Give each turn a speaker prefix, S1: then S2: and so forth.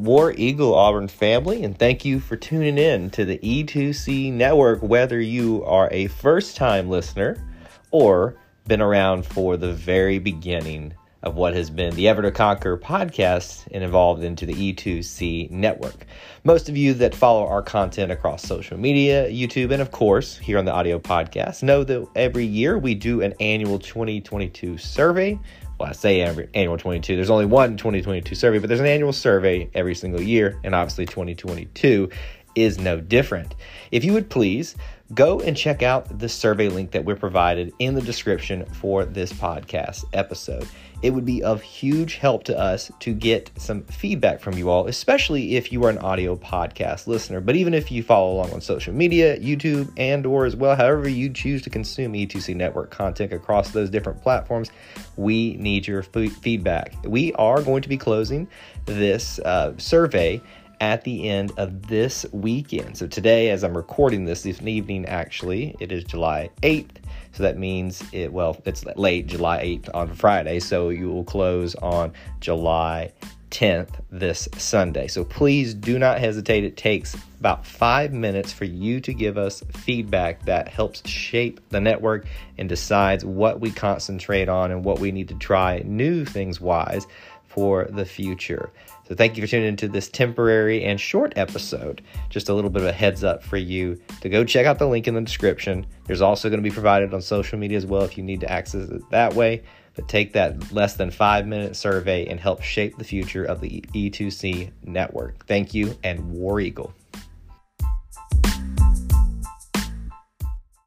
S1: War Eagle Auburn family, and thank you for tuning in to the E2C network, whether you are a first time listener or been around for the very beginning of what has been the Ever to Conquer podcast and evolved into the E2C network. Most of you that follow our content across social media, YouTube, and of course here on the audio podcast know that every year we do an annual 2022 survey. Well, I say every annual 22. There's only one 2022 survey, but there's an annual survey every single year, and obviously 2022 is no different. If you would please go and check out the survey link that we're provided in the description for this podcast episode. It would be of huge help to us to get some feedback from you all, especially if you are an audio podcast listener. But even if you follow along on social media, YouTube, and or as well, however you choose to consume E2C network content across those different platforms, we need your f- feedback. We are going to be closing this uh, survey at the end of this weekend. So today, as I'm recording this this evening, actually, it is July 8th. So that means it, well, it's late July 8th on Friday. So you will close on July 10th this Sunday. So please do not hesitate. It takes about five minutes for you to give us feedback that helps shape the network and decides what we concentrate on and what we need to try new things wise for the future. So thank you for tuning into this temporary and short episode. Just a little bit of a heads up for you to go check out the link in the description. There's also going to be provided on social media as well if you need to access it that way. But take that less than five minute survey and help shape the future of the E2C network. Thank you and War Eagle.